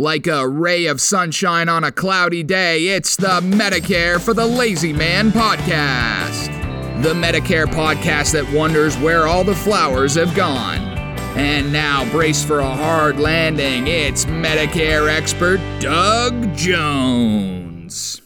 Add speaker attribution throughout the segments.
Speaker 1: Like a ray of sunshine on a cloudy day, it's the Medicare for the Lazy Man podcast. The Medicare podcast that wonders where all the flowers have gone. And now, brace for a hard landing, it's Medicare expert Doug Jones.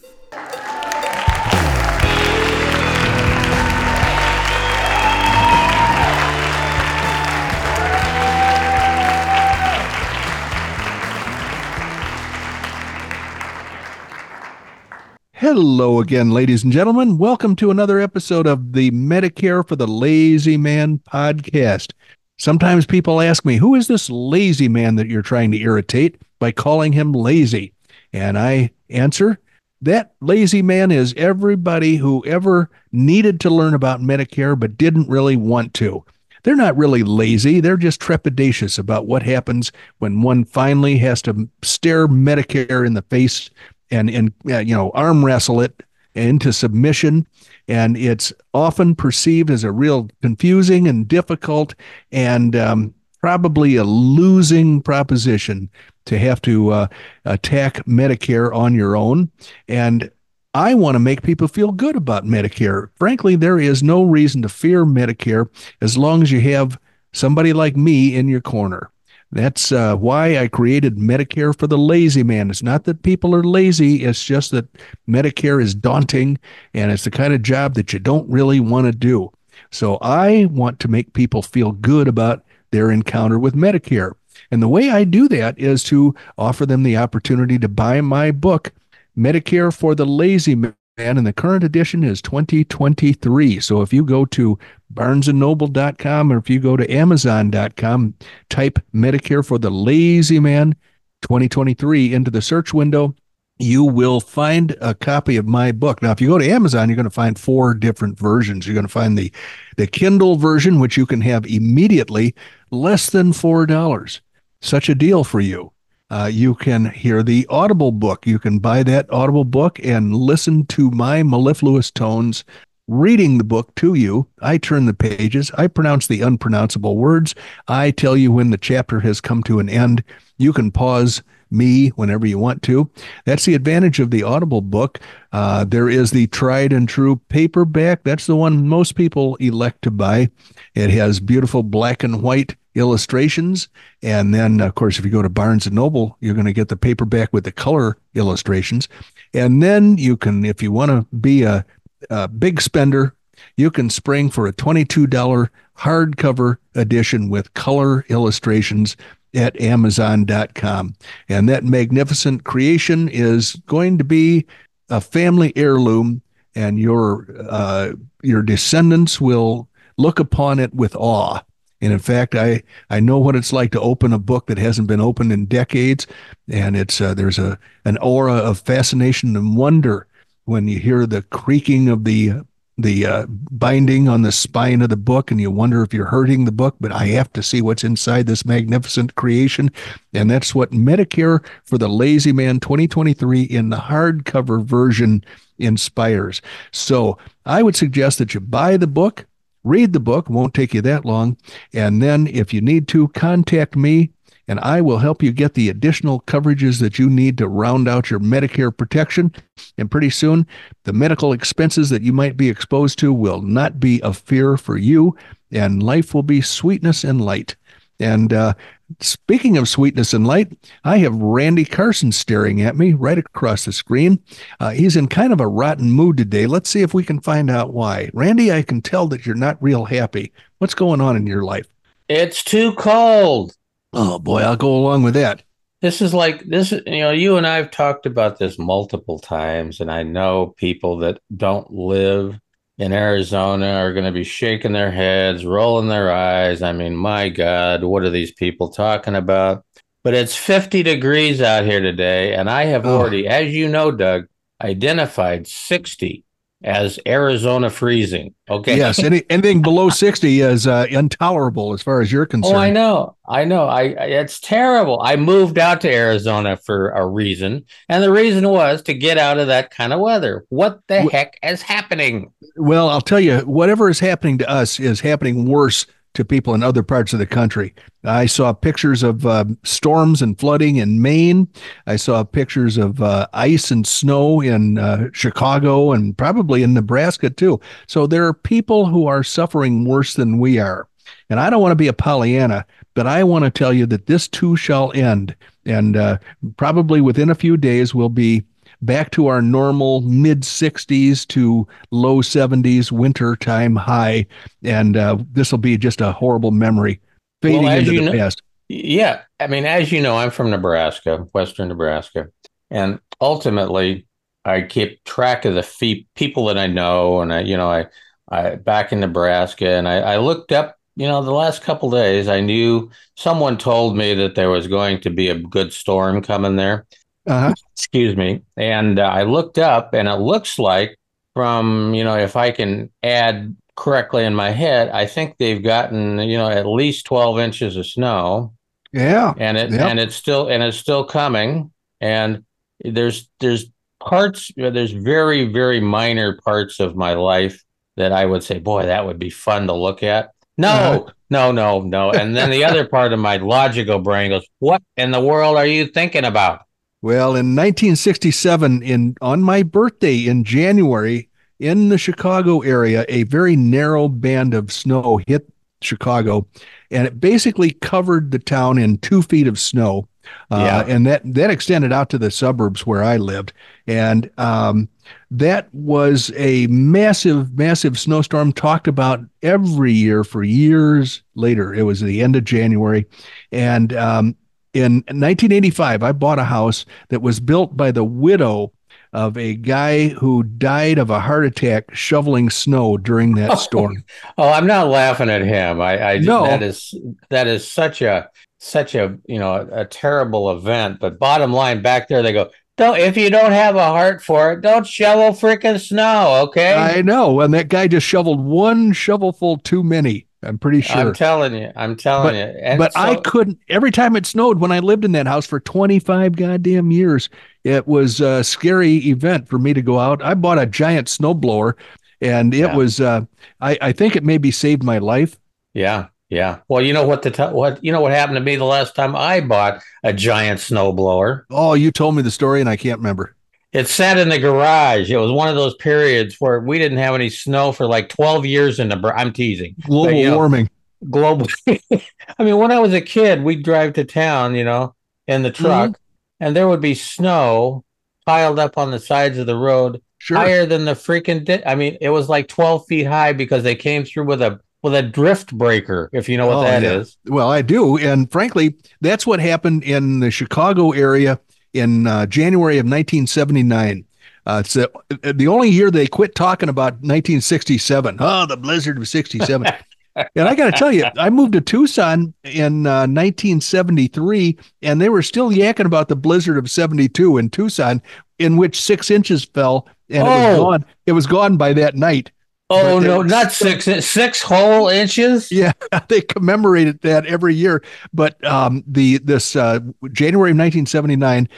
Speaker 2: Hello again, ladies and gentlemen. Welcome to another episode of the Medicare for the Lazy Man podcast. Sometimes people ask me, who is this lazy man that you're trying to irritate by calling him lazy? And I answer, that lazy man is everybody who ever needed to learn about Medicare but didn't really want to. They're not really lazy, they're just trepidatious about what happens when one finally has to stare Medicare in the face and and uh, you know arm wrestle it into submission and it's often perceived as a real confusing and difficult and um, probably a losing proposition to have to uh, attack Medicare on your own and I want to make people feel good about Medicare. Frankly, there is no reason to fear Medicare as long as you have somebody like me in your corner. That's uh, why I created Medicare for the lazy man. It's not that people are lazy, it's just that Medicare is daunting and it's the kind of job that you don't really want to do. So I want to make people feel good about their encounter with Medicare. And the way I do that is to offer them the opportunity to buy my book, Medicare for the Lazy Man and the current edition is 2023. So if you go to barnesandnoble.com or if you go to amazon.com, type Medicare for the Lazy Man 2023 into the search window, you will find a copy of my book. Now, if you go to Amazon, you're going to find four different versions. You're going to find the, the Kindle version, which you can have immediately, less than $4. Such a deal for you. Uh, you can hear the Audible book. You can buy that Audible book and listen to my mellifluous tones reading the book to you. I turn the pages. I pronounce the unpronounceable words. I tell you when the chapter has come to an end. You can pause me whenever you want to. That's the advantage of the Audible book. Uh, there is the tried and true paperback. That's the one most people elect to buy. It has beautiful black and white illustrations. And then, of course, if you go to Barnes and Noble, you're going to get the paperback with the color illustrations. And then you can, if you want to be a, a big spender, you can spring for a $22 hardcover edition with color illustrations at amazon.com. And that magnificent creation is going to be a family heirloom and your uh, your descendants will look upon it with awe. And in fact, I I know what it's like to open a book that hasn't been opened in decades, and it's uh, there's a an aura of fascination and wonder when you hear the creaking of the the uh, binding on the spine of the book and you wonder if you're hurting the book. But i have to see what's inside this magnificent creation. And that's what medicare for the lazy man 2023 in the hardcover version inspires. So i would suggest that you buy the book read the book won't take you that long and then if you need to contact me and I will help you get the additional coverages that you need to round out your Medicare protection. And pretty soon, the medical expenses that you might be exposed to will not be a fear for you, and life will be sweetness and light. And uh, speaking of sweetness and light, I have Randy Carson staring at me right across the screen. Uh, he's in kind of a rotten mood today. Let's see if we can find out why. Randy, I can tell that you're not real happy. What's going on in your life?
Speaker 3: It's too cold.
Speaker 2: Oh boy, I'll go along with that.
Speaker 3: This is like this you know, you and I've talked about this multiple times, and I know people that don't live in Arizona are going to be shaking their heads, rolling their eyes. I mean, my God, what are these people talking about? but it's 50 degrees out here today. And I have
Speaker 2: Oh.
Speaker 3: already, as you know, Doug, identified 60 as Arizona freezing. Okay.
Speaker 2: Yes, any, anything below 60 is uh, intolerable as far as you're concerned.
Speaker 3: Oh, I know. I know. I, I it's terrible. I moved out to Arizona for a reason, and the reason was to get out of that kind of weather. What the heck is happening?
Speaker 2: Well, I'll tell you, whatever is happening to us is happening worse to people in other parts of the country. I saw pictures of uh, storms and flooding in Maine. I saw pictures of uh, ice and snow in uh, Chicago and probably in Nebraska too. So there are people who are suffering worse than we are. And I don't want to be a Pollyanna, but I want to tell you that this too shall end. And uh, probably within a few days, we'll be back to our normal mid 60s to low 70s winter time high. And uh, this will be just a horrible memory fading
Speaker 3: Well,
Speaker 2: into the
Speaker 3: know-
Speaker 2: past.
Speaker 3: Yeah, I mean, as you know, I'm from Nebraska, Western Nebraska, and ultimately, I keep track of the fee- people that I know, and I, you know, I, I back in Nebraska, and I, I looked up, you know, the last couple days, I knew someone told me that there was going to be a good storm coming there.
Speaker 2: Uh-huh.
Speaker 3: Excuse me, and uh, I looked up, and it looks like from, you know, if I can add correctly in my head, I think they've gotten, you know, at least 12 inches of snow
Speaker 2: Yeah.
Speaker 3: and it
Speaker 2: Yep.
Speaker 3: and it's still and it's still coming and there's there's parts there's very very minor parts of my life that I would say boy that would be fun to look at no
Speaker 2: Uh-huh.
Speaker 3: no no no and then the other part of my logical brain goes what in the world are you thinking about
Speaker 2: Well, in 1967, in on my birthday in January, in the Chicago area, a very narrow band of snow hit Chicago, and it basically covered the town in two feet of snow. Uh,
Speaker 3: Yeah.
Speaker 2: and that that extended out to the suburbs where I lived, and um, that was a massive, massive snowstorm talked about every year for years later. It was the end of January, and um, in 1985, I bought a house that was built by the widow of a guy who died of a heart attack shoveling snow during that oh, storm.
Speaker 3: oh I'm not laughing at him I I
Speaker 2: No.
Speaker 3: that is that is such a such a you know a, a terrible event but bottom line back there they go don't if you don't have a heart for it don't shovel freaking snow okay
Speaker 2: I know, and that guy just shoveled one shovelful too many. I'm pretty sure.
Speaker 3: I'm telling you, I'm telling you. And
Speaker 2: but I couldn't. Every time it snowed, when I lived in that house for 25 goddamn years, it was a scary event for me to go out. I bought a giant snowblower, and it
Speaker 3: Yeah.
Speaker 2: was. Uh, I I think it maybe saved my life.
Speaker 3: yeah, yeah. Well, you know what the t- what you know what happened to me the last time I bought a giant snowblower.
Speaker 2: Oh, you told me the story, and I can't remember.
Speaker 3: It sat in the garage. It was one of those periods where we didn't have any snow for like 12 years in the. I'm teasing.
Speaker 2: Global
Speaker 3: you know-
Speaker 2: warming.
Speaker 3: global. I mean, when I was a kid, we'd drive to town, you know, in the mm-hmm. truck, and there would be snow piled up on the sides of the road,
Speaker 2: Sure.
Speaker 3: higher than the freaking. Di- I mean, it was like twelve feet high because they came through with a with a drift breaker, if you know what
Speaker 2: Oh,
Speaker 3: that
Speaker 2: yeah.
Speaker 3: is.
Speaker 2: Well, I do, and frankly, that's what happened in the Chicago area in uh, January of 1979. Uh, it's the, the only year they quit talking about 1967. Oh, the blizzard of 67. and I got to tell you, I moved to Tucson in uh, 1973, and they were still yakking about the blizzard of 72 in Tucson, in which six inches fell, and it was
Speaker 3: Oh.
Speaker 2: gone. It was gone by that night.
Speaker 3: Oh
Speaker 2: But
Speaker 3: no, not six six whole inches.
Speaker 2: Yeah, they commemorated that every year. But um, the this uh, January of 1979,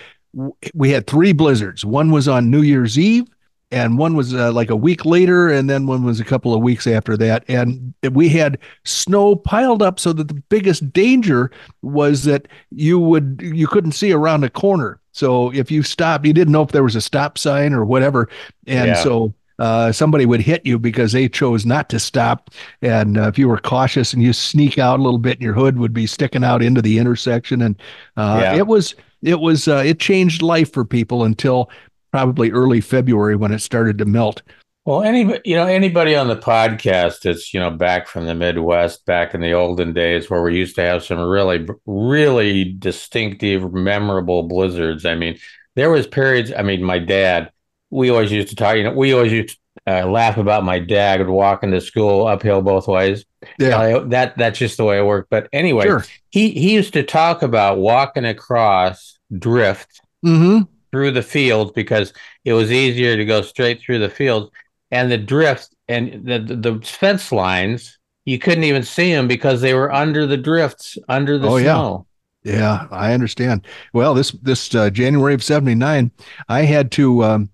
Speaker 2: we had three blizzards. One was on New Year's Eve, and one was uh, like a week later, and then one was a couple of weeks after that. And we had snow piled up so that the biggest danger was that you would you couldn't see around a corner. So if you stopped, you didn't know if there was a stop sign or whatever, and
Speaker 3: Yeah.
Speaker 2: so uh, somebody would hit you because they chose not to stop. And uh, if you were cautious and you sneak out a little bit, and your hood would be sticking out into the intersection, and uh,
Speaker 3: Yeah.
Speaker 2: it was it was uh, it changed life for people until probably early February when it started to melt.
Speaker 3: Well, anybody, you know, anybody on the podcast that's, you know, back from the Midwest, back in the olden days where we used to have some really, really distinctive, memorable blizzards. I mean, there was periods, I mean, my dad, we always used to talk, you know, we always used I laugh about my dad would walk into school uphill both ways.
Speaker 2: Yeah.
Speaker 3: Know, that that's just the way it worked. But anyway,
Speaker 2: Sure.
Speaker 3: he he used to talk about walking across drift
Speaker 2: Mm-hmm.
Speaker 3: through the fields because it was easier to go straight through the fields and the drift and the, the, fence lines you couldn't even see them because they were under the drifts under the
Speaker 2: Oh, yeah.
Speaker 3: snow
Speaker 2: Yeah, I understand. Well, this this uh, January of '79, I had to. Um,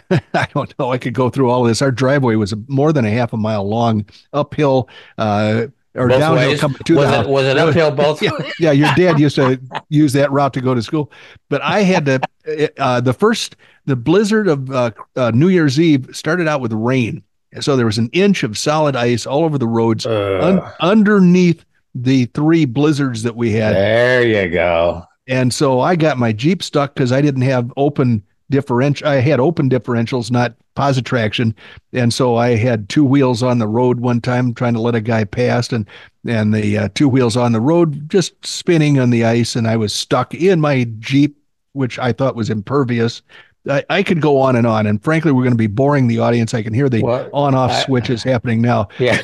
Speaker 2: I don't know. I could go through all of this. Our driveway was more than a half a mile long, uphill uh, or
Speaker 3: Both
Speaker 2: downhill coming to
Speaker 3: was
Speaker 2: the
Speaker 3: it
Speaker 2: house.
Speaker 3: was it uphill both
Speaker 2: yeah, yeah, your dad used to use that route to go to school, but I had to. Uh, the first, the blizzard of uh, uh, New Year's Eve started out with rain, so there was an inch of solid ice all over the roads un- underneath the three blizzards that we had.
Speaker 3: there you go
Speaker 2: And so I got my Jeep stuck because I didn't have open differential. I had open differentials, not Positraction. And so I had two wheels on the road one time trying to let a guy pass and and the uh, two wheels on the road just spinning on the ice. And I was stuck in my Jeep, which I thought was impervious. I, I could go on and on. And frankly, we're going to be boring the audience. I can hear the
Speaker 3: What?
Speaker 2: on off
Speaker 3: I-
Speaker 2: switches happening now.
Speaker 3: yeah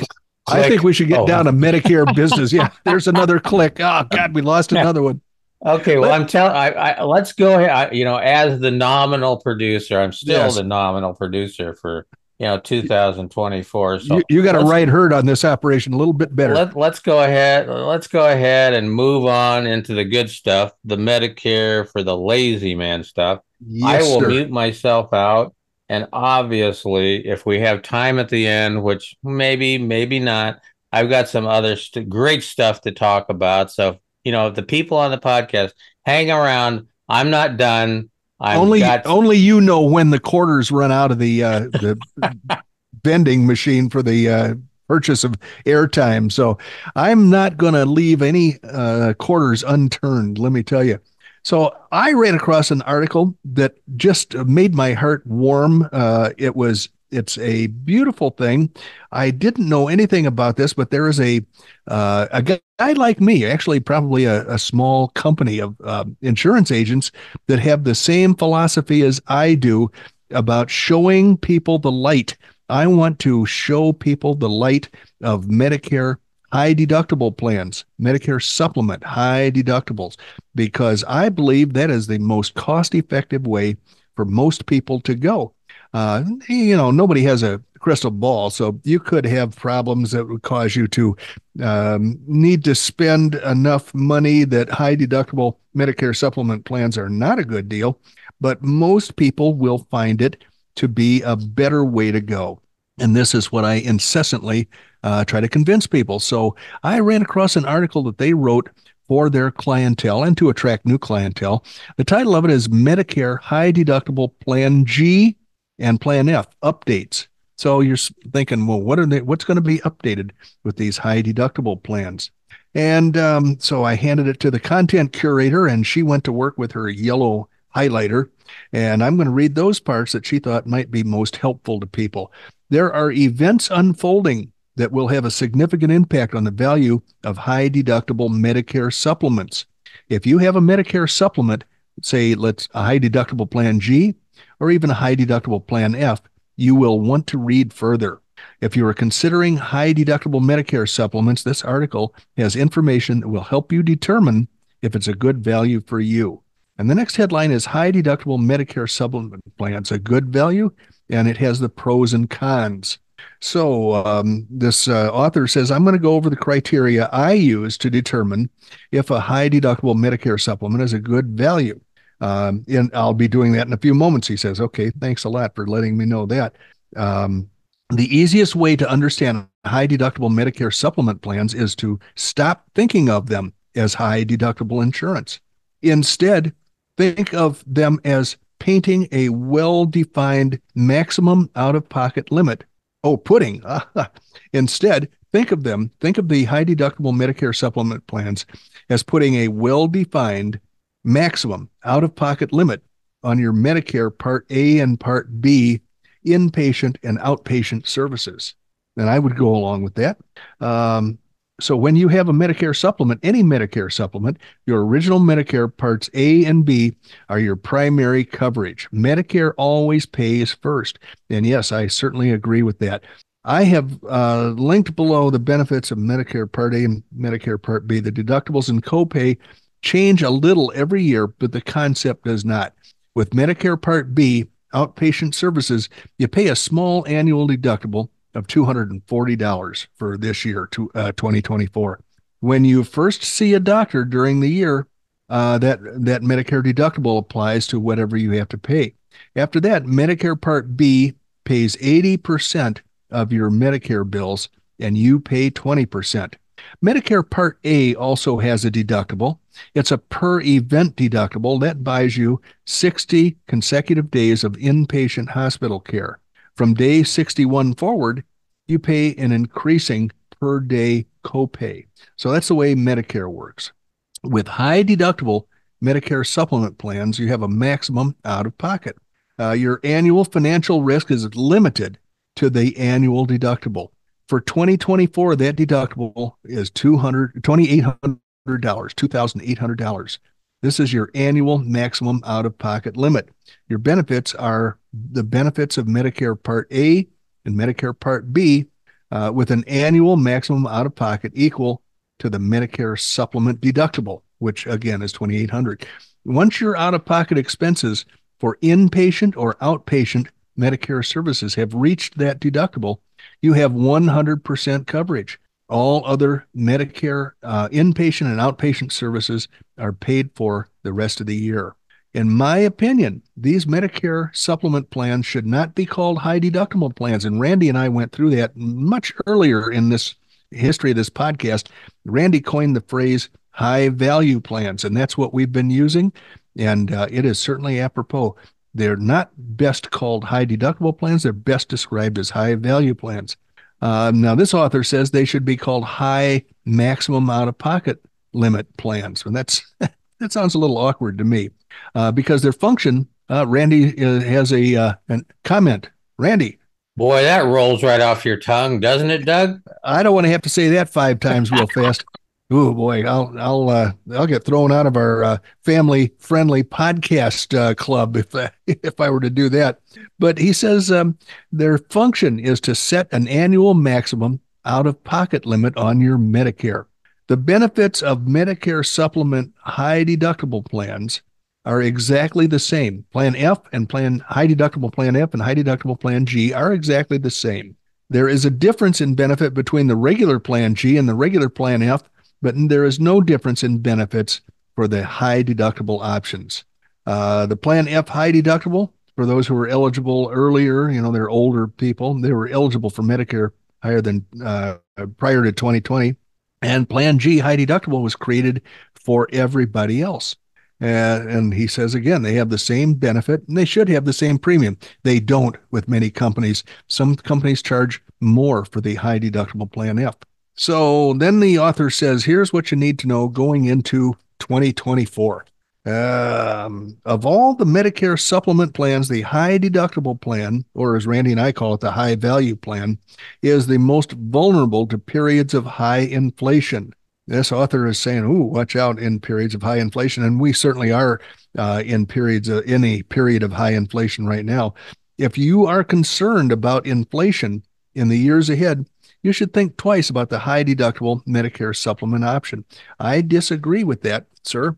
Speaker 2: I think we should get
Speaker 3: Oh.
Speaker 2: down to Medicare business. Yeah, there's another click. Oh, God, we lost another one.
Speaker 3: Okay, well, I'm telling. I, I let's go ahead. I, you know, as the nominal producer, I'm still
Speaker 2: Yes.
Speaker 3: the nominal producer for you know 2024. So
Speaker 2: you, you got a
Speaker 3: let's-
Speaker 2: right herd on this operation a little bit better.
Speaker 3: Let, let's go ahead. Let's go ahead and move on into the good stuff, the Medicare for the lazy man stuff.
Speaker 2: yes,
Speaker 3: I will
Speaker 2: sir.
Speaker 3: mute myself out. And obviously, if we have time at the end, which maybe, maybe not, I've got some other st- great stuff to talk about. So, you know, the people on the podcast, hang around. I'm not done. I've
Speaker 2: only
Speaker 3: got
Speaker 2: only you know when the quarters run out of the uh, the vending machine for the uh, purchase of airtime. So I'm not going to leave any uh, quarters unturned. Let me tell you. So I ran across an article that just made my heart warm. Uh, it was it's a beautiful thing. I didn't know anything about this, but there is a uh, a guy like me, actually probably a, a small company of uh, insurance agents that have the same philosophy as I do about showing people the light. I want to show people the light of Medicare high deductible plans, Medicare supplement high deductibles, because I believe that is the most cost effective way for most people to go. Uh, you know, nobody has a crystal ball, so you could have problems that would cause you to um, need to spend enough money that high deductible Medicare supplement plans are not a good deal, but most people will find it to be a better way to go. And this is what I incessantly uh, try to convince people. So I ran across an article that they wrote for their clientele and to attract new clientele. The title of it is Medicare High Deductible Plan G and Plan F Updates. So you're thinking, well, what are they? What's going to be updated with these high deductible plans? And um, so I handed it to the content curator, and she went to work with her yellow highlighter. And I'm going to read those parts that she thought might be most helpful to people. There are events unfolding that will have a significant impact on the value of high deductible Medicare supplements. If you have a Medicare supplement, say let's a high deductible plan G or even a high deductible plan F, you will want to read further. If you are considering high deductible Medicare supplements, this article has information that will help you determine if it's a good value for you. And the next headline is High Deductible Medicare Supplement Plans, a good value, and it has the pros and cons. So, um, this uh, author says, I'm going to go over the criteria I use to determine if a high deductible Medicare supplement is a good value. Um, and I'll be doing that in a few moments. He says, Okay, thanks a lot for letting me know that. Um, the easiest way to understand high deductible Medicare supplement plans is to stop thinking of them as high deductible insurance. Instead, think of them as painting a well defined maximum out of pocket limit. Oh, pudding. Instead, think of them, think of the high deductible Medicare supplement plans as putting a well defined maximum out of pocket limit on your Medicare Part A and Part B inpatient and outpatient services. And I would go along with that. Um, So when you have a Medicare supplement, any Medicare supplement, your original Medicare parts A and B are your primary coverage. Medicare always pays first. And yes, I certainly agree with that. I have uh, linked below the benefits of Medicare Part A and Medicare Part B. The deductibles and copay change a little every year, but the concept does not. With Medicare Part B, outpatient services, you pay a small annual deductible of $240 for this year, to, uh, 2024. When you first see a doctor during the year, uh, that, that Medicare deductible applies to whatever you have to pay. After that, Medicare Part B pays 80% of your Medicare bills and you pay 20%. Medicare Part A also has a deductible. It's a per event deductible that buys you 60 consecutive days of inpatient hospital care. From day 61 forward, you pay an increasing per day copay. So that's the way Medicare works. With high deductible Medicare supplement plans, you have a maximum out of pocket. Uh, your annual financial risk is limited to the annual deductible. For 2024, that deductible is $200, $2,800, $2,800. This is your annual maximum out of pocket limit. Your benefits are the benefits of Medicare Part A and Medicare Part B uh, with an annual maximum out of pocket equal to the Medicare supplement deductible, which again is 2800 Once your out of pocket expenses for inpatient or outpatient Medicare services have reached that deductible, you have 100% coverage. All other Medicare uh, inpatient and outpatient services are paid for the rest of the year. In my opinion, these Medicare supplement plans should not be called high deductible plans. And Randy and I went through that much earlier in this history of this podcast. Randy coined the phrase high value plans, and that's what we've been using. And uh, it is certainly apropos. They're not best called high deductible plans, they're best described as high value plans. Uh, now, this author says they should be called high maximum out of pocket limit plans. And that's that sounds a little awkward to me uh, because their function. Uh, Randy uh, has a uh, a comment. Randy.
Speaker 3: Boy, that rolls right off your tongue, doesn't it, Doug?
Speaker 2: I don't want to have to say that five times real fast. Oh boy, I'll I'll uh, I'll get thrown out of our uh, family friendly podcast uh, club if uh, if I were to do that. But he says um, their function is to set an annual maximum out of pocket limit on your Medicare. The benefits of Medicare supplement high deductible plans are exactly the same. Plan F and plan high deductible plan F and high deductible plan G are exactly the same. There is a difference in benefit between the regular plan G and the regular plan F but there is no difference in benefits for the high deductible options. Uh, the Plan F high deductible, for those who were eligible earlier, you know, they're older people, they were eligible for Medicare higher than uh, prior to 2020. And Plan G high deductible was created for everybody else. Uh, and he says again, they have the same benefit and they should have the same premium. They don't with many companies. Some companies charge more for the high deductible Plan F. So then the author says, here's what you need to know going into 2024. Um, of all the Medicare supplement plans, the high deductible plan, or as Randy and I call it, the high value plan, is the most vulnerable to periods of high inflation. This author is saying, "Ooh, watch out in periods of high inflation," and we certainly are uh, in periods of, in a period of high inflation right now. If you are concerned about inflation in the years ahead, you should think twice about the high deductible Medicare supplement option. I disagree with that, sir,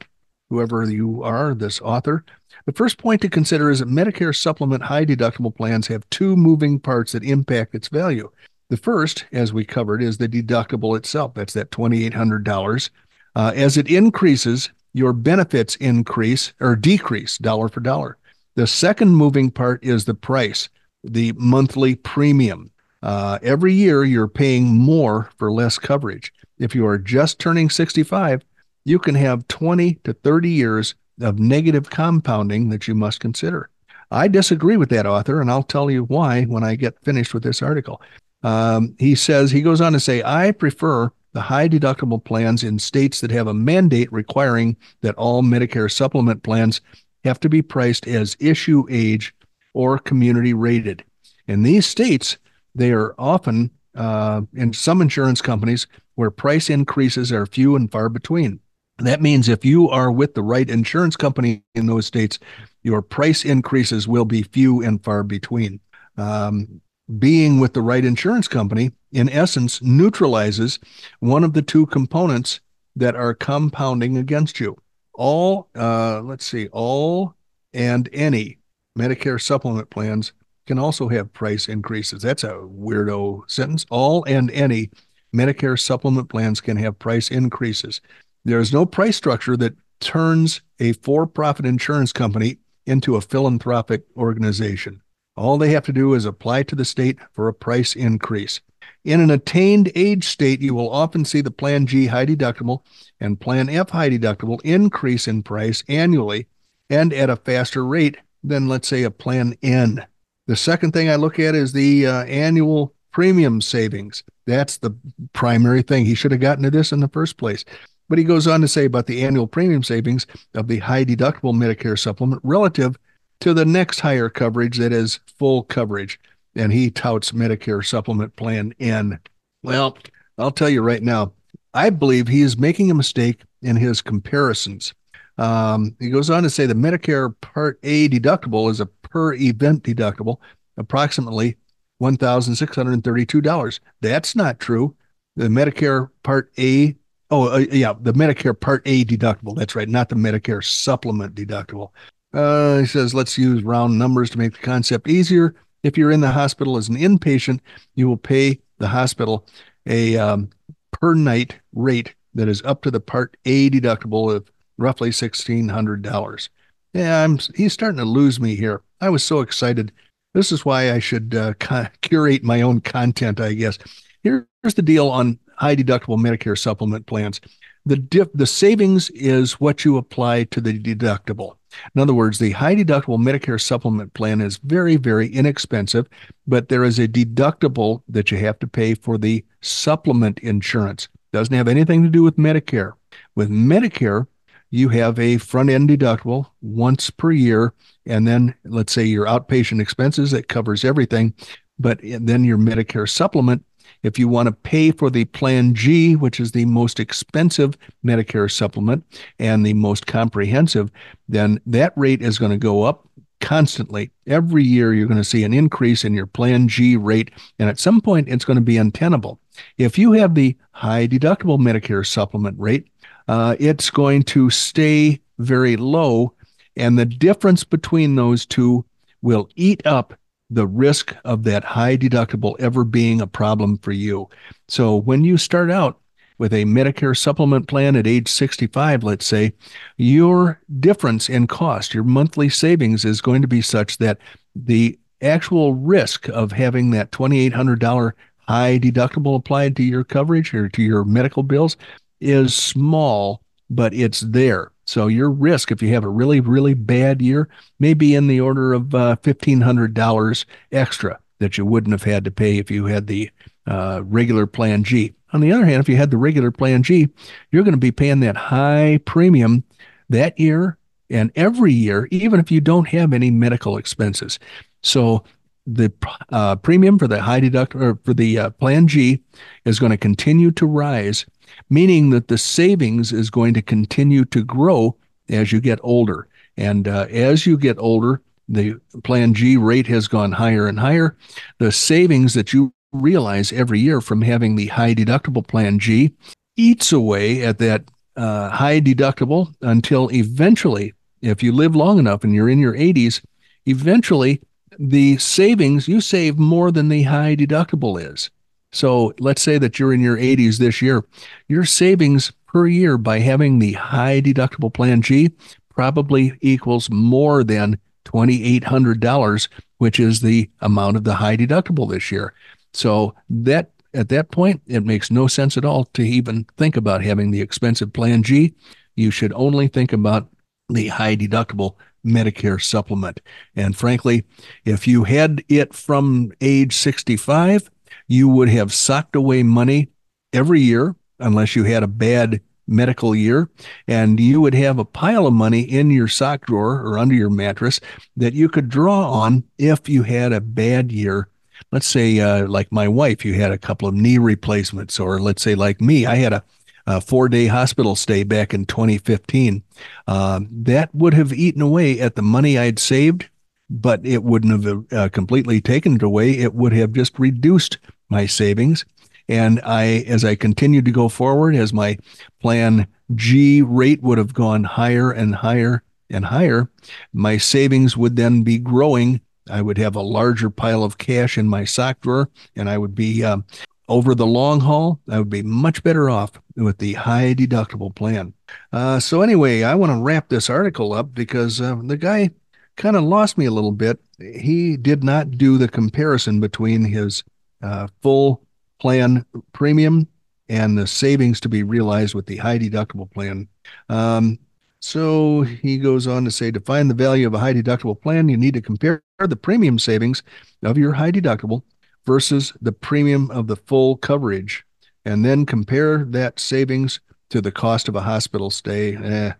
Speaker 2: whoever you are, this author. The first point to consider is that Medicare supplement high deductible plans have two moving parts that impact its value. The first, as we covered, is the deductible itself. That's that $2,800. Uh, as it increases, your benefits increase or decrease dollar for dollar. The second moving part is the price, the monthly premium. Uh, every year, you're paying more for less coverage. If you are just turning 65, you can have 20 to 30 years of negative compounding that you must consider. I disagree with that author, and I'll tell you why when I get finished with this article. Um, he says, he goes on to say, I prefer the high deductible plans in states that have a mandate requiring that all Medicare supplement plans have to be priced as issue age or community rated. In these states, they are often uh, in some insurance companies where price increases are few and far between. That means if you are with the right insurance company in those states, your price increases will be few and far between. Um, being with the right insurance company, in essence, neutralizes one of the two components that are compounding against you. All, uh, let's see, all and any Medicare supplement plans can also have price increases. That's a weirdo sentence. All and any Medicare supplement plans can have price increases. There is no price structure that turns a for profit insurance company into a philanthropic organization. All they have to do is apply to the state for a price increase. In an attained age state, you will often see the Plan G high deductible and Plan F high deductible increase in price annually and at a faster rate than, let's say, a Plan N. The second thing I look at is the uh, annual premium savings. That's the primary thing. He should have gotten to this in the first place. But he goes on to say about the annual premium savings of the high deductible Medicare supplement relative to the next higher coverage that is full coverage. And he touts Medicare supplement plan N. Well, I'll tell you right now, I believe he is making a mistake in his comparisons. Um, he goes on to say the Medicare Part A deductible is a per event deductible, approximately $1,632. That's not true. The Medicare Part A, oh, uh, yeah, the Medicare Part A deductible. That's right, not the Medicare supplement deductible. Uh, he says, let's use round numbers to make the concept easier. If you're in the hospital as an inpatient, you will pay the hospital a um, per night rate that is up to the Part A deductible of roughly $1,600. Yeah, I'm, he's starting to lose me here. I was so excited this is why I should uh, curate my own content, I guess. Here's the deal on high deductible Medicare supplement plans. The dip, the savings is what you apply to the deductible. In other words, the high deductible Medicare supplement plan is very, very inexpensive, but there is a deductible that you have to pay for the supplement insurance. Doesn't have anything to do with Medicare. With Medicare, you have a front end deductible once per year. And then let's say your outpatient expenses that covers everything. But then your Medicare supplement, if you want to pay for the Plan G, which is the most expensive Medicare supplement and the most comprehensive, then that rate is going to go up constantly. Every year, you're going to see an increase in your Plan G rate. And at some point, it's going to be untenable. If you have the high deductible Medicare supplement rate, uh, it's going to stay very low. And the difference between those two will eat up the risk of that high deductible ever being a problem for you. So when you start out with a Medicare supplement plan at age 65, let's say, your difference in cost, your monthly savings is going to be such that the actual risk of having that $2,800 high deductible applied to your coverage or to your medical bills is small, but it's there. So your risk, if you have a really, really bad year, may be in the order of uh, $1,500 extra that you wouldn't have had to pay if you had the uh, regular Plan G. On the other hand, if you had the regular Plan G, you're going to be paying that high premium that year and every year, even if you don't have any medical expenses. So the uh, premium for the high deduct or for the uh, Plan G is going to continue to rise meaning that the savings is going to continue to grow as you get older. And uh, as you get older, the Plan G rate has gone higher and higher. The savings that you realize every year from having the high deductible Plan G eats away at that uh, high deductible until eventually, if you live long enough and you're in your 80s, eventually the savings you save more than the high deductible is. So let's say that you're in your 80s this year. Your savings per year by having the high deductible plan G probably equals more than $2,800, which is the amount of the high deductible this year. So that at that point, it makes no sense at all to even think about having the expensive plan G. You should only think about the high deductible Medicare supplement. And frankly, if you had it from age 65, you would have socked away money every year unless you had a bad medical year, and you would have a pile of money in your sock drawer or under your mattress that you could draw on if you had a bad year let's say, uh, like my wife, you had a couple of knee replacements, or let's say, like me, I had a, a four day hospital stay back in 2015. Um, that would have eaten away at the money I'd saved, but it wouldn't have uh, completely taken it away. It would have just reduced my savings. And I, as I continued to go forward, as my plan G rate would have gone higher and higher and higher, my savings would then be growing. I would have a larger pile of cash in my sock drawer, and I would be um, over the long haul. I would be much better off with the high deductible plan. Uh, so anyway, I want to wrap this article up because uh, the guy kind of lost me a little bit. He did not do the comparison between his uh, full plan premium and the savings to be realized with the high deductible plan. Um, so he goes on to say to find the value of a high deductible plan, you need to compare the premium savings of your high deductible versus the premium of the full coverage, and then compare that savings to the cost of a hospital stay. Eh,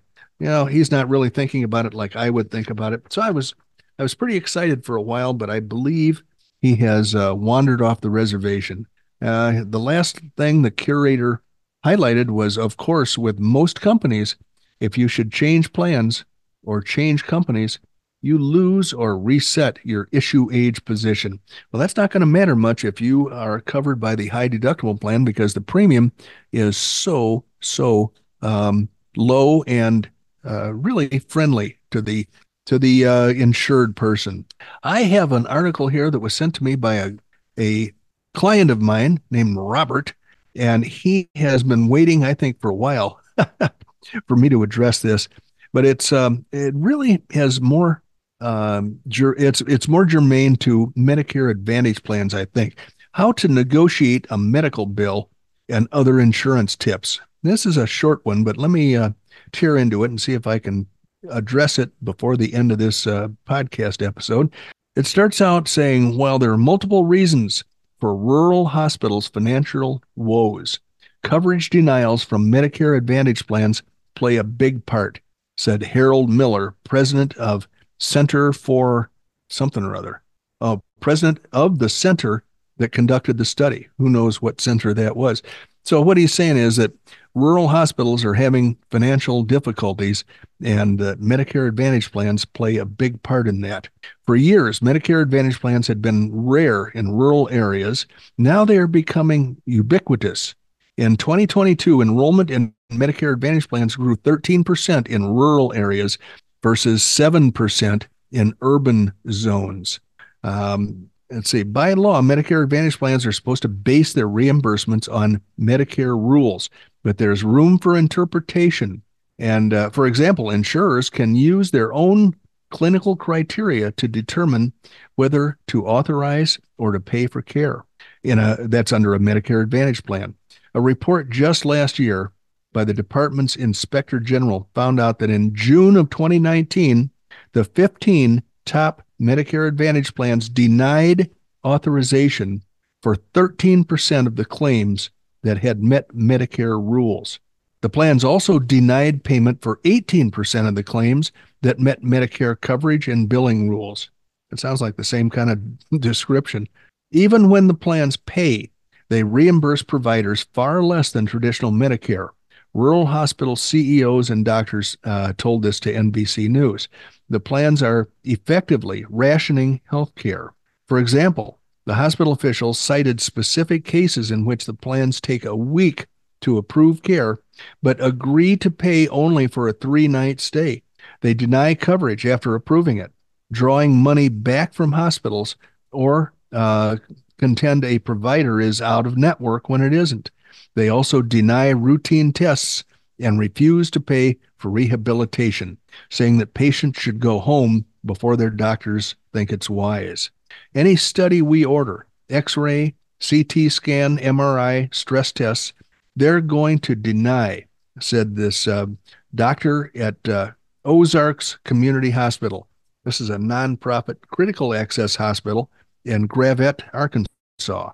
Speaker 2: you know, he's not really thinking about it like I would think about it. So I was, I was pretty excited for a while, but I believe he has uh, wandered off the reservation. Uh, the last thing the curator highlighted was, of course, with most companies, if you should change plans or change companies, you lose or reset your issue age position. Well, that's not going to matter much if you are covered by the high deductible plan because the premium is so, so um, low and uh, really friendly to the to the uh, insured person. I have an article here that was sent to me by a, a client of mine named Robert, and he has been waiting, I think, for a while for me to address this. But it's um, it really has more um, it's it's more germane to Medicare Advantage plans, I think. How to negotiate a medical bill and other insurance tips. This is a short one, but let me uh, tear into it and see if I can address it before the end of this uh, podcast episode. It starts out saying, while there are multiple reasons for rural hospitals' financial woes. Coverage denials from Medicare Advantage plans play a big part, said Harold Miller, president of Center for something or other. Oh, president of the center that conducted the study. Who knows what center that was? So, what he's saying is that rural hospitals are having financial difficulties, and uh, Medicare Advantage plans play a big part in that. For years, Medicare Advantage plans had been rare in rural areas. Now they are becoming ubiquitous. In 2022, enrollment in Medicare Advantage plans grew 13% in rural areas versus 7% in urban zones. Um, let's see, by law, Medicare Advantage plans are supposed to base their reimbursements on Medicare rules but there's room for interpretation. And uh, for example, insurers can use their own clinical criteria to determine whether to authorize or to pay for care in a that's under a Medicare Advantage plan. A report just last year by the department's inspector general found out that in June of 2019, the 15 top Medicare Advantage plans denied authorization for 13% of the claims that had met Medicare rules. The plans also denied payment for 18% of the claims that met Medicare coverage and billing rules. It sounds like the same kind of description. Even when the plans pay, they reimburse providers far less than traditional Medicare. Rural hospital CEOs and doctors uh, told this to NBC News. The plans are effectively rationing health care. For example, the hospital officials cited specific cases in which the plans take a week to approve care, but agree to pay only for a three night stay. They deny coverage after approving it, drawing money back from hospitals or uh, contend a provider is out of network when it isn't. They also deny routine tests and refuse to pay for rehabilitation, saying that patients should go home before their doctors think it's wise. Any study we order, x ray, CT scan, MRI, stress tests, they're going to deny, said this uh, doctor at uh, Ozarks Community Hospital. This is a nonprofit critical access hospital in Gravette, Arkansas,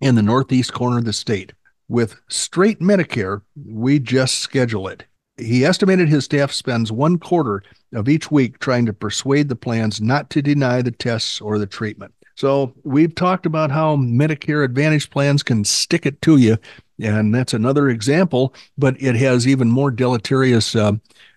Speaker 2: in the northeast corner of the state. With straight Medicare, we just schedule it. He estimated his staff spends one quarter of each week trying to persuade the plans not to deny the tests or the treatment. So we've talked about how Medicare Advantage plans can stick it to you, and that's another example. But it has even more deleterious uh,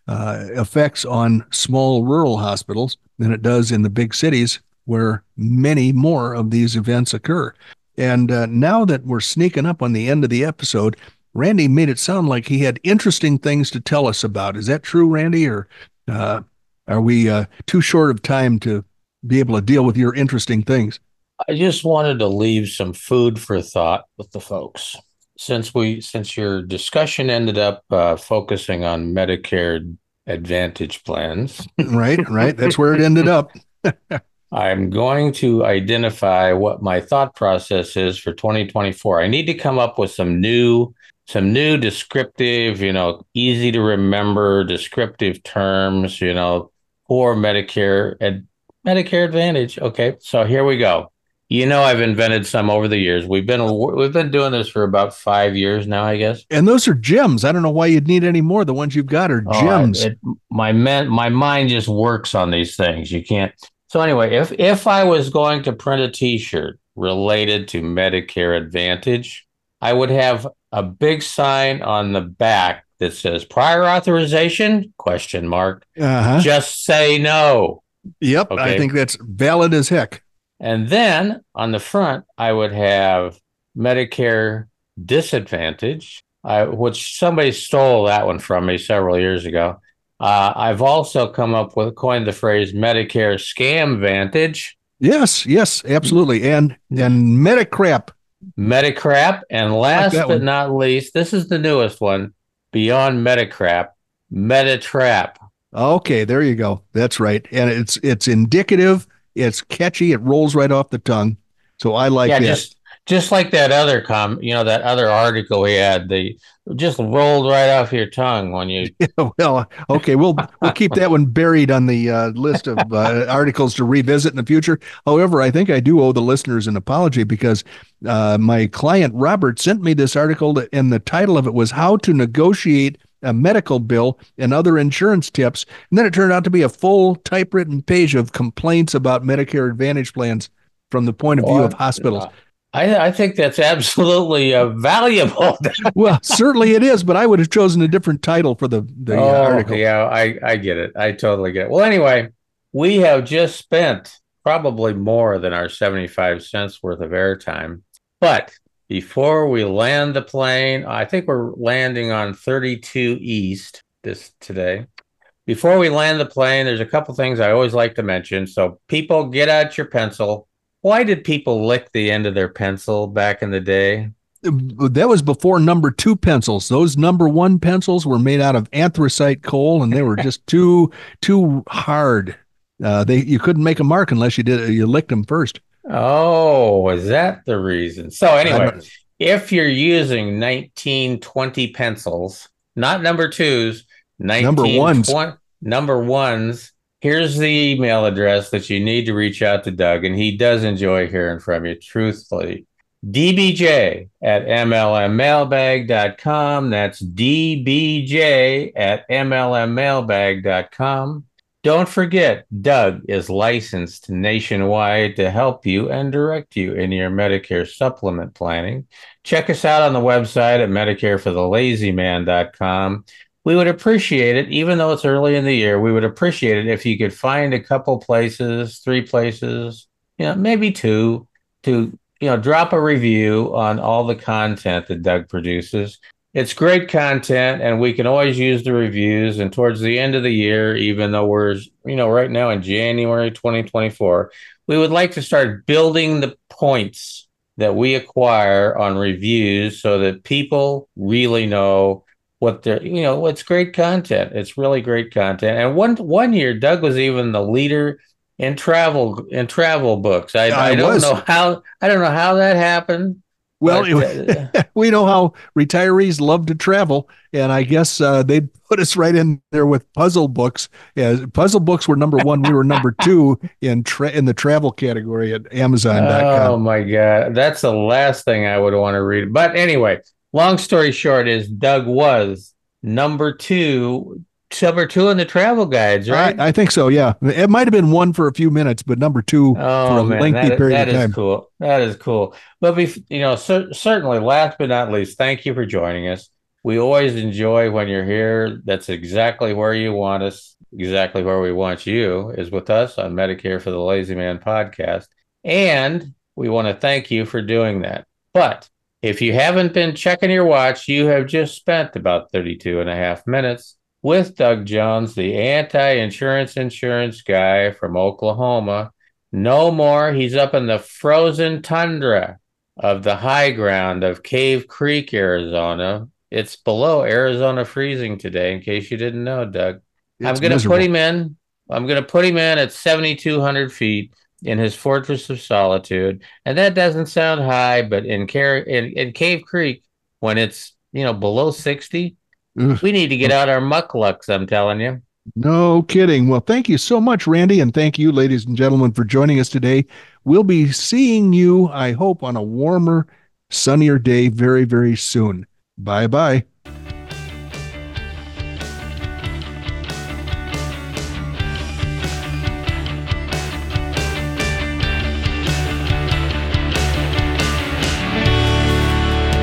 Speaker 2: uh, effects on small rural hospitals than it does in the big cities, where many more of these events occur. And uh, now that we're sneaking up on the end of the episode, Randy made it sound like he had interesting things to tell us about. Is that true, Randy, or uh, are we uh, too short of time to be able to deal with your interesting things?
Speaker 3: I just wanted to leave some food for thought with the folks. Since we since your discussion ended up uh, focusing on Medicare Advantage plans,
Speaker 2: right, right, that's where it ended up.
Speaker 3: I'm going to identify what my thought process is for 2024. I need to come up with some new some new descriptive, you know, easy to remember descriptive terms, you know, for Medicare and Medicare Advantage. Okay, so here we go. You know, I've invented some over the years. We've been we've been doing this for about five years now, I guess.
Speaker 2: And those are gems. I don't know why you'd need any more. The ones you've got are oh, gems.
Speaker 3: it, my men, my mind just works on these things. You can't. So anyway, if if I was going to print a T-shirt related to Medicare Advantage, I would have a big sign on the back that says prior authorization question mark. Uh-huh. Just say no.
Speaker 2: Yep, okay. I think that's valid as heck.
Speaker 3: And then on the front, I would have Medicare disadvantage, I, which somebody stole that one from me several years ago. Uh, I've also come up with coined the phrase Medicare scam vantage.
Speaker 2: Yes, yes, absolutely, and and Medicrap.
Speaker 3: Medicrap, and last like but one. not least, this is the newest one. Beyond Medicrap, Metatrap.
Speaker 2: Okay, there you go. That's right, and it's it's indicative it's catchy. It rolls right off the tongue. So I like yeah, that.
Speaker 3: Just, just like that other com, you know, that other article we had, the just rolled right off your tongue when you.
Speaker 2: Yeah, well, okay, we'll we'll keep that one buried on the uh, list of uh, articles to revisit in the future. However, I think I do owe the listeners an apology because uh, my client Robert sent me this article, and the title of it was "How to Negotiate a medical bill, and other insurance tips. And then it turned out to be a full typewritten page of complaints about Medicare Advantage plans from the point of view of hospitals.
Speaker 3: I, I think that's absolutely uh, valuable.
Speaker 2: well, certainly it is, but I would have chosen a different title for the, the oh, article.
Speaker 3: Yeah, I, I get it. I totally get it. Well, anyway, we have just spent probably more than our 75 cents worth of airtime. But before we land the plane, I think we're landing on 32 East this today. Before we land the plane, there's a couple things I always like to mention. So, people get out your pencil. Why did people lick the end of their pencil back in the day?
Speaker 2: That was before number two pencils. Those number one pencils were made out of anthracite coal, and they were just too too hard. Uh, they you couldn't make a mark unless you did you licked them first.
Speaker 3: Oh, was that the reason? So anyway, if you're using 1920 pencils, not number twos, 19, number ones, 20, number ones, here's the email address that you need to reach out to Doug, and he does enjoy hearing from you, truthfully. DBJ at MLMmailbag.com. That's DBJ at MLMmailbag.com. Don't forget, Doug is licensed nationwide to help you and direct you in your Medicare supplement planning. Check us out on the website at MedicareForTheLazyMan.com. We would appreciate it, even though it's early in the year, we would appreciate it if you could find a couple places, three places, you know, maybe two, to you know, drop a review on all the content that Doug produces. It's great content and we can always use the reviews and towards the end of the year even though we're you know right now in january 2024 we would like to start building the points that we acquire on reviews so that people really know what they're you know it's great content it's really great content and one one year doug was even the leader in travel in travel books i, I, I don't was. know how i don't know how that happened
Speaker 2: well, uh, we know how retirees love to travel, and I guess uh, they put us right in there with puzzle books. Yeah, puzzle books were number one. We were number two in tra- in the travel category at Amazon.com.
Speaker 3: Oh my god, that's the last thing I would want to read. But anyway, long story short is Doug was number two number two in the travel guides, right?
Speaker 2: I, I think so. Yeah, it might have been one for a few minutes, but number two
Speaker 3: oh,
Speaker 2: for a
Speaker 3: man,
Speaker 2: lengthy
Speaker 3: that,
Speaker 2: period
Speaker 3: that
Speaker 2: of time.
Speaker 3: is cool. That is cool. But bef- you know, cer- certainly, last but not least, thank you for joining us. We always enjoy when you're here. That's exactly where you want us. Exactly where we want you is with us on Medicare for the Lazy Man podcast. And we want to thank you for doing that. But if you haven't been checking your watch, you have just spent about 32 and a half minutes with Doug Jones, the anti insurance insurance guy from Oklahoma. No more. He's up in the frozen tundra of the high ground of Cave Creek, Arizona. It's below Arizona freezing today, in case you didn't know, Doug. I'm going to put him in. I'm going to put him in at 7,200 feet in his fortress of solitude, and that doesn't sound high, but in Car- in, in Cave Creek, when it's you know below 60,
Speaker 2: Ugh.
Speaker 3: we need to get out our mukluks. I'm telling you.
Speaker 2: No kidding. Well, thank you so much, Randy, and thank you, ladies and gentlemen, for joining us today. We'll be seeing you, I hope, on a warmer, sunnier day very, very soon. Bye bye.